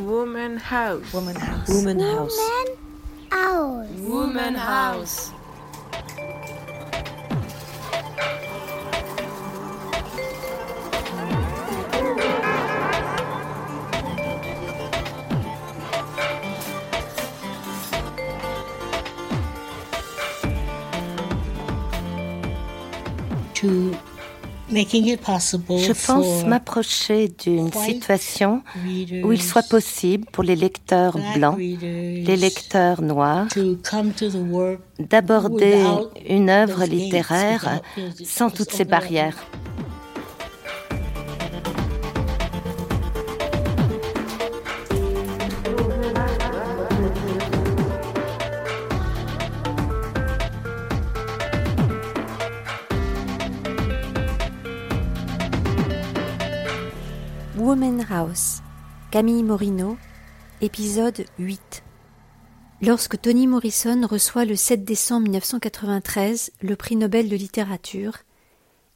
Woman House. Woman House. Woman House. House. Woman House. To making it possible Je pense m'approcher d'une situation où il soit possible pour les lecteurs blancs, les lecteurs noirs, d'aborder une œuvre littéraire sans toutes ces barrières. Woman House, Camille Morino, épisode 8. Lorsque Toni Morrison reçoit le 7 décembre 1993 le prix Nobel de littérature,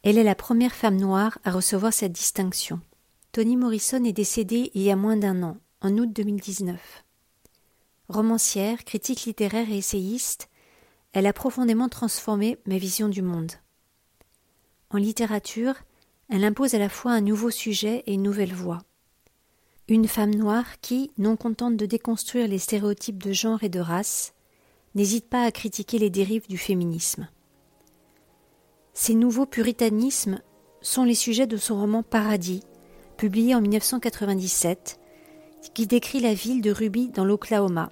elle est la première femme noire à recevoir cette distinction. Toni Morrison est décédée il y a moins d'un an, en août 2019. Romancière, critique littéraire et essayiste, elle a profondément transformé ma vision du monde. En littérature, elle impose à la fois un nouveau sujet et une nouvelle voix. Une femme noire qui, non contente de déconstruire les stéréotypes de genre et de race, n'hésite pas à critiquer les dérives du féminisme. Ces nouveaux puritanismes sont les sujets de son roman Paradis, publié en 1997, qui décrit la ville de Ruby dans l'Oklahoma.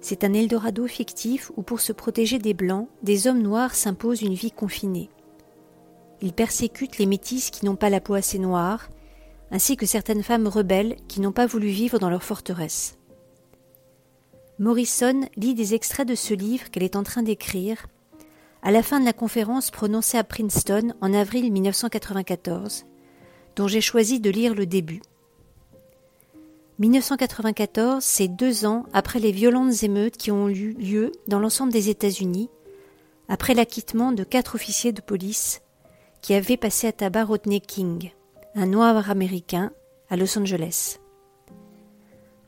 C'est un Eldorado fictif où, pour se protéger des Blancs, des hommes noirs s'imposent une vie confinée. Ils persécutent les métis qui n'ont pas la peau assez noire, ainsi que certaines femmes rebelles qui n'ont pas voulu vivre dans leur forteresse. Morrison lit des extraits de ce livre qu'elle est en train d'écrire à la fin de la conférence prononcée à Princeton en avril 1994, dont j'ai choisi de lire le début. 1994, c'est deux ans après les violentes émeutes qui ont eu lieu dans l'ensemble des États-Unis, après l'acquittement de quatre officiers de police qui avaient passé à tabac Rodney King, un noir américain, à Los Angeles.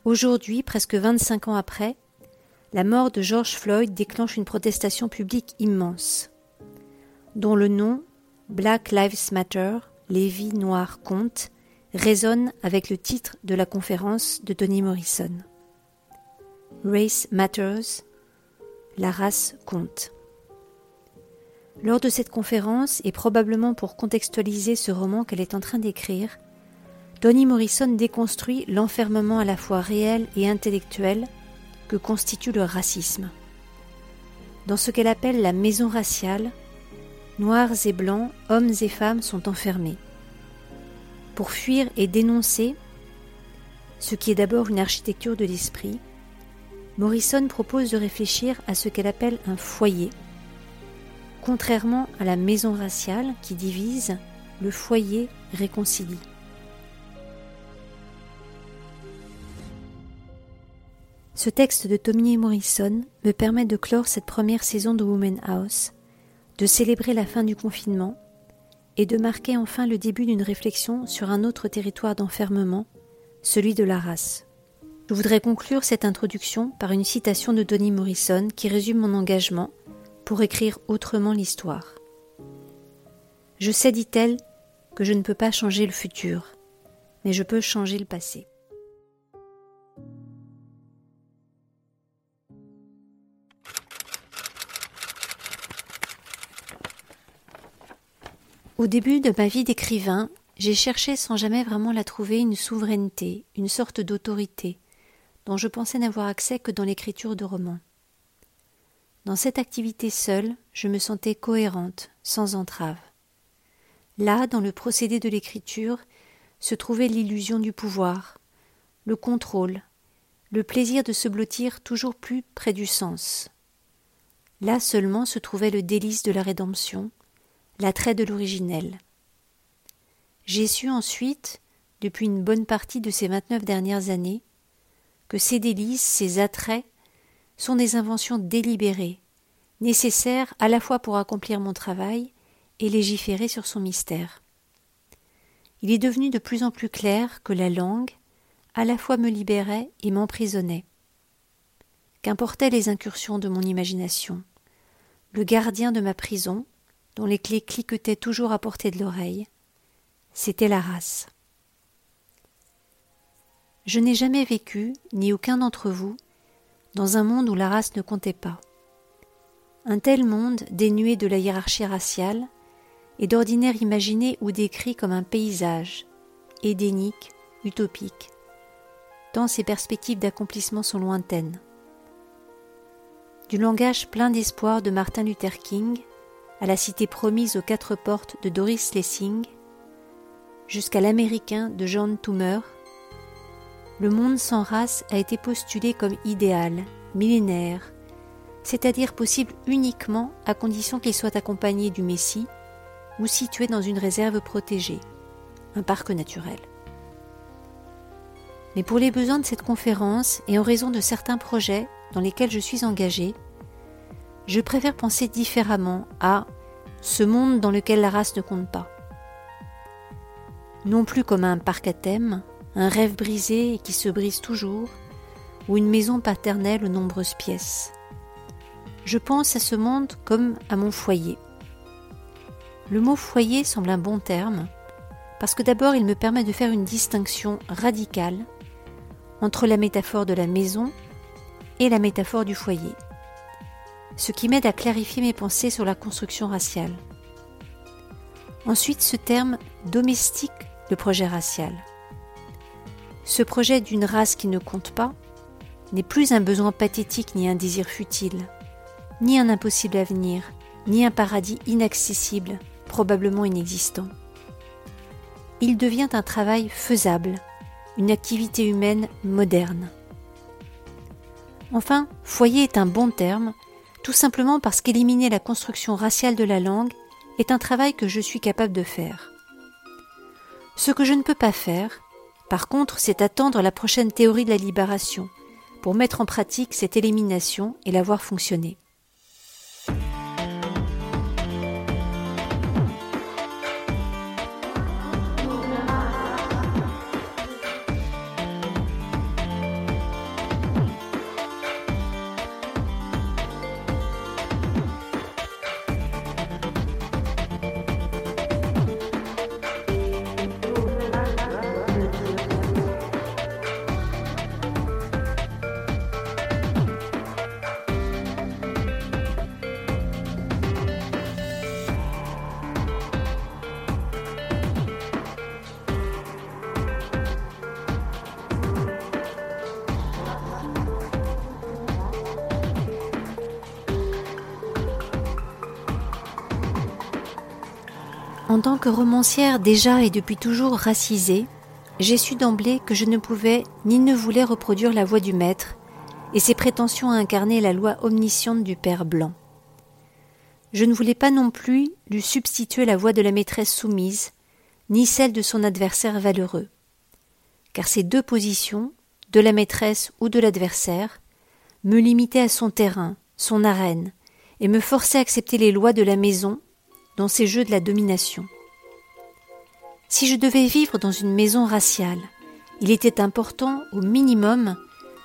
Aujourd'hui, presque 25 ans après, la mort de George Floyd déclenche une protestation publique immense, dont le nom Black Lives Matter, les vies noires comptent, résonne avec le titre de la conférence de Toni Morrison. Race Matters, la race compte. Lors de cette conférence, et probablement pour contextualiser ce roman qu'elle est en train d'écrire, Toni Morrison déconstruit l'enfermement à la fois réel et intellectuel que constitue le racisme. Dans ce qu'elle appelle la maison raciale, noirs et blancs, hommes et femmes sont enfermés. Pour fuir et dénoncer ce qui est d'abord une architecture de l'esprit, Morrison propose de réfléchir à ce qu'elle appelle un foyer. Contrairement à la maison raciale qui divise, le foyer réconcilie. Ce texte de Tommy Morrison me permet de clore cette première saison de Woman House, de célébrer la fin du confinement et de marquer enfin le début d'une réflexion sur un autre territoire d'enfermement, celui de la race. Je voudrais conclure cette introduction par une citation de Toni Morrison qui résume mon engagement pour écrire autrement l'histoire. Je sais, dit-elle, que je ne peux pas changer le futur, mais je peux changer le passé. Au début de ma vie d'écrivain, j'ai cherché sans jamais vraiment la trouver une souveraineté, une sorte d'autorité, dont je pensais n'avoir accès que dans l'écriture de romans. Dans cette activité seule, je me sentais cohérente, sans entrave. Là, dans le procédé de l'écriture, se trouvait l'illusion du pouvoir, le contrôle, le plaisir de se blottir toujours plus près du sens. Là seulement se trouvait le délice de la rédemption, l'attrait de l'originel. J'ai su ensuite, depuis une bonne partie de ces vingt-neuf dernières années, que ces délices, ces attraits, sont des inventions délibérées, nécessaires à la fois pour accomplir mon travail et légiférer sur son mystère. Il est devenu de plus en plus clair que la langue, à la fois me libérait et m'emprisonnait. Qu'importaient les incursions de mon imagination Le gardien de ma prison, dont les clés cliquetaient toujours à portée de l'oreille, c'était la race. Je n'ai jamais vécu, ni aucun d'entre vous, dans un monde où la race ne comptait pas. Un tel monde, dénué de la hiérarchie raciale, est d'ordinaire imaginé ou décrit comme un paysage, édénique, utopique, tant ses perspectives d'accomplissement sont lointaines. Du langage plein d'espoir de Martin Luther King à la cité promise aux quatre portes de Doris Lessing, jusqu'à l'américain de John Toomer, le monde sans race a été postulé comme idéal, millénaire, c'est-à-dire possible uniquement à condition qu'il soit accompagné du Messie ou situé dans une réserve protégée, un parc naturel. Mais pour les besoins de cette conférence et en raison de certains projets dans lesquels je suis engagée, je préfère penser différemment à ce monde dans lequel la race ne compte pas. Non plus comme un parc à thème, un rêve brisé et qui se brise toujours, ou une maison paternelle aux nombreuses pièces. Je pense à ce monde comme à mon foyer. Le mot foyer semble un bon terme, parce que d'abord il me permet de faire une distinction radicale entre la métaphore de la maison et la métaphore du foyer, ce qui m'aide à clarifier mes pensées sur la construction raciale. Ensuite, ce terme domestique le projet racial. Ce projet d'une race qui ne compte pas n'est plus un besoin pathétique ni un désir futile, ni un impossible avenir, ni un paradis inaccessible, probablement inexistant. Il devient un travail faisable, une activité humaine moderne. Enfin, foyer est un bon terme, tout simplement parce qu'éliminer la construction raciale de la langue est un travail que je suis capable de faire. Ce que je ne peux pas faire, par contre, c'est attendre la prochaine théorie de la libération pour mettre en pratique cette élimination et la voir fonctionner. En tant que romancière déjà et depuis toujours racisée, j'ai su d'emblée que je ne pouvais ni ne voulais reproduire la voix du maître et ses prétentions à incarner la loi omnisciente du père blanc. Je ne voulais pas non plus lui substituer la voix de la maîtresse soumise, ni celle de son adversaire valeureux. Car ces deux positions, de la maîtresse ou de l'adversaire, me limitaient à son terrain, son arène, et me forçaient à accepter les lois de la maison dans ces jeux de la domination. Si je devais vivre dans une maison raciale, il était important, au minimum,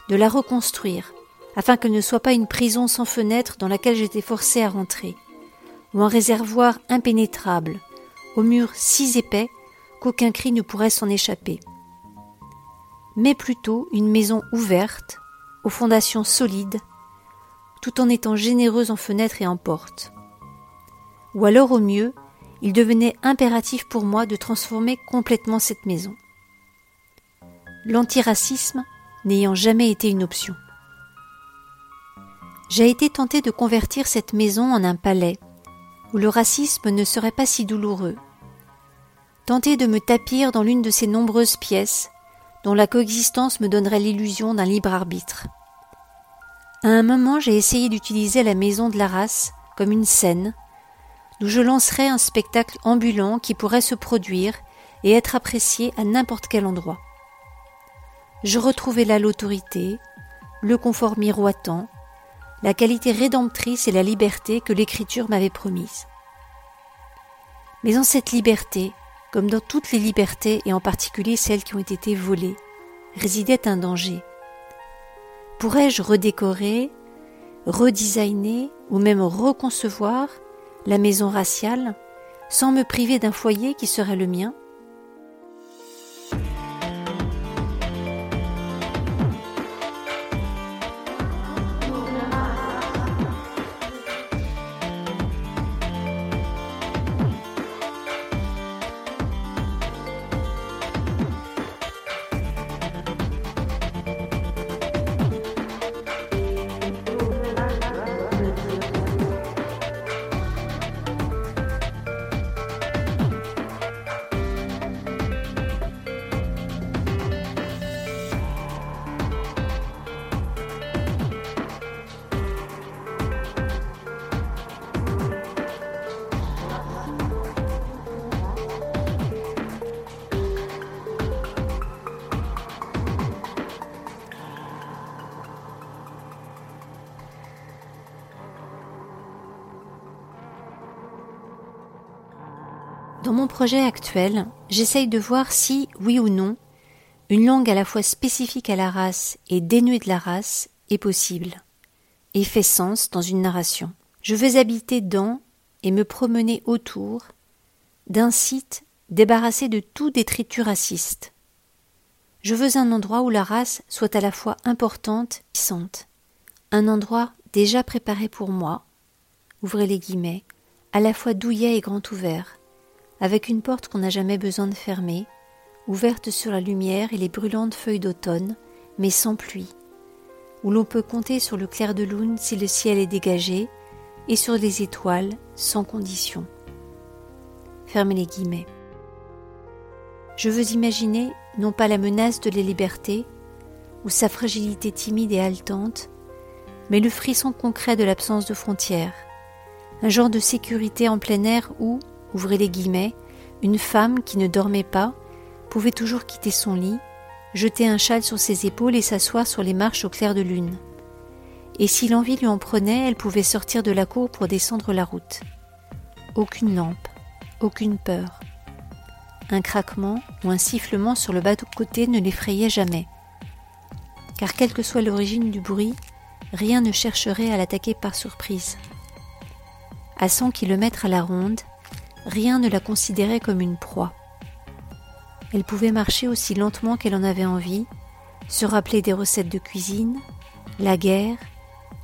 de la reconstruire, afin qu'elle ne soit pas une prison sans fenêtre dans laquelle j'étais forcé à rentrer, ou un réservoir impénétrable, aux murs si épais qu'aucun cri ne pourrait s'en échapper, mais plutôt une maison ouverte, aux fondations solides, tout en étant généreuse en fenêtres et en portes ou alors au mieux, il devenait impératif pour moi de transformer complètement cette maison. L'antiracisme n'ayant jamais été une option. J'ai été tenté de convertir cette maison en un palais, où le racisme ne serait pas si douloureux. Tenté de me tapir dans l'une de ces nombreuses pièces, dont la coexistence me donnerait l'illusion d'un libre arbitre. À un moment, j'ai essayé d'utiliser la maison de la race comme une scène, d'où je lancerai un spectacle ambulant qui pourrait se produire et être apprécié à n'importe quel endroit. Je retrouvais là l'autorité, le confort miroitant, la qualité rédemptrice et la liberté que l'écriture m'avait promise. Mais en cette liberté, comme dans toutes les libertés et en particulier celles qui ont été volées, résidait un danger. Pourrais-je redécorer, redesigner ou même reconcevoir la maison raciale sans me priver d'un foyer qui serait le mien Dans mon projet actuel, j'essaye de voir si, oui ou non, une langue à la fois spécifique à la race et dénuée de la race est possible et fait sens dans une narration. Je veux habiter dans et me promener autour d'un site débarrassé de tout détritus raciste. Je veux un endroit où la race soit à la fois importante et puissante, un endroit déjà préparé pour moi, ouvrez les guillemets, à la fois douillet et grand ouvert, avec une porte qu'on n'a jamais besoin de fermer, ouverte sur la lumière et les brûlantes feuilles d'automne, mais sans pluie, où l'on peut compter sur le clair de lune si le ciel est dégagé, et sur les étoiles sans condition. Fermez les guillemets. Je veux imaginer non pas la menace de la liberté, ou sa fragilité timide et haletante, mais le frisson concret de l'absence de frontières, un genre de sécurité en plein air où, ouvrez les guillemets, une femme qui ne dormait pas pouvait toujours quitter son lit, jeter un châle sur ses épaules et s'asseoir sur les marches au clair de lune. Et si l'envie lui en prenait, elle pouvait sortir de la cour pour descendre la route. Aucune lampe, aucune peur. Un craquement ou un sifflement sur le bas-côté ne l'effrayait jamais. Car quelle que soit l'origine du bruit, rien ne chercherait à l'attaquer par surprise. À cent kilomètres à la ronde, rien ne la considérait comme une proie. Elle pouvait marcher aussi lentement qu'elle en avait envie, se rappeler des recettes de cuisine, la guerre,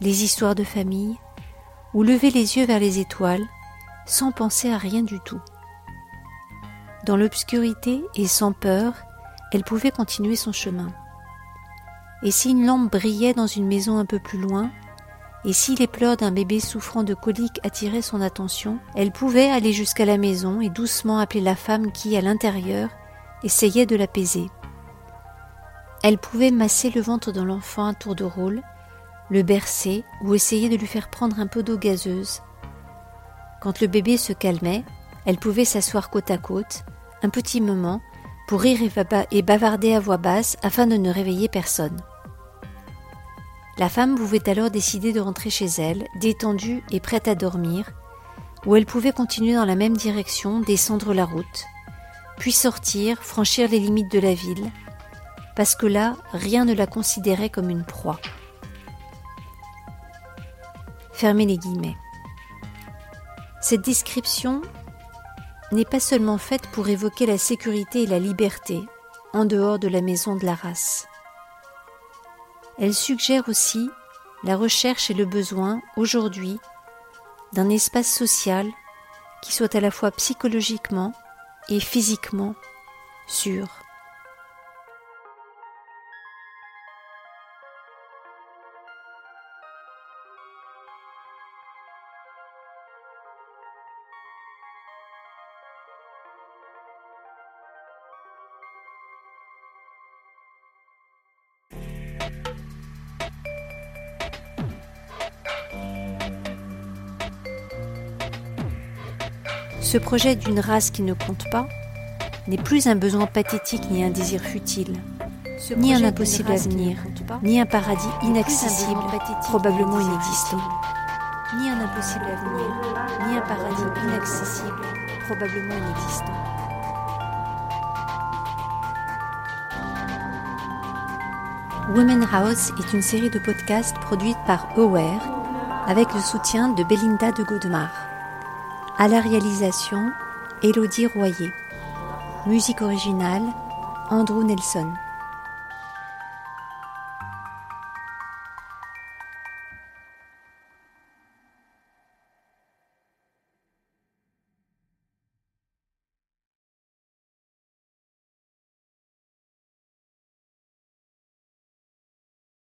les histoires de famille, ou lever les yeux vers les étoiles, sans penser à rien du tout. Dans l'obscurité et sans peur, elle pouvait continuer son chemin. Et si une lampe brillait dans une maison un peu plus loin, et si les pleurs d'un bébé souffrant de coliques attiraient son attention, elle pouvait aller jusqu'à la maison et doucement appeler la femme qui, à l'intérieur, essayait de l'apaiser. Elle pouvait masser le ventre de l'enfant à tour de rôle, le bercer ou essayer de lui faire prendre un peu d'eau gazeuse. Quand le bébé se calmait, elle pouvait s'asseoir côte à côte, un petit moment, pour rire et bavarder à voix basse afin de ne réveiller personne. La femme pouvait alors décider de rentrer chez elle, détendue et prête à dormir, ou elle pouvait continuer dans la même direction, descendre la route, puis sortir, franchir les limites de la ville, parce que là, rien ne la considérait comme une proie. Fermez les guillemets. Cette description n'est pas seulement faite pour évoquer la sécurité et la liberté en dehors de la maison de la race. Elle suggère aussi la recherche et le besoin, aujourd'hui, d'un espace social qui soit à la fois psychologiquement et physiquement sûr. Ce projet d'une race qui ne compte pas n'est plus un besoin pathétique ni un désir futile, ni un impossible avenir, ni un paradis inaccessible, probablement inexistant. Ni un impossible avenir, ni un paradis inaccessible, probablement inexistant. Women House est une série de podcasts produite par Aware avec le soutien de Belinda de Godemar. À la réalisation, Elodie Royer. Musique originale, Andrew Nelson.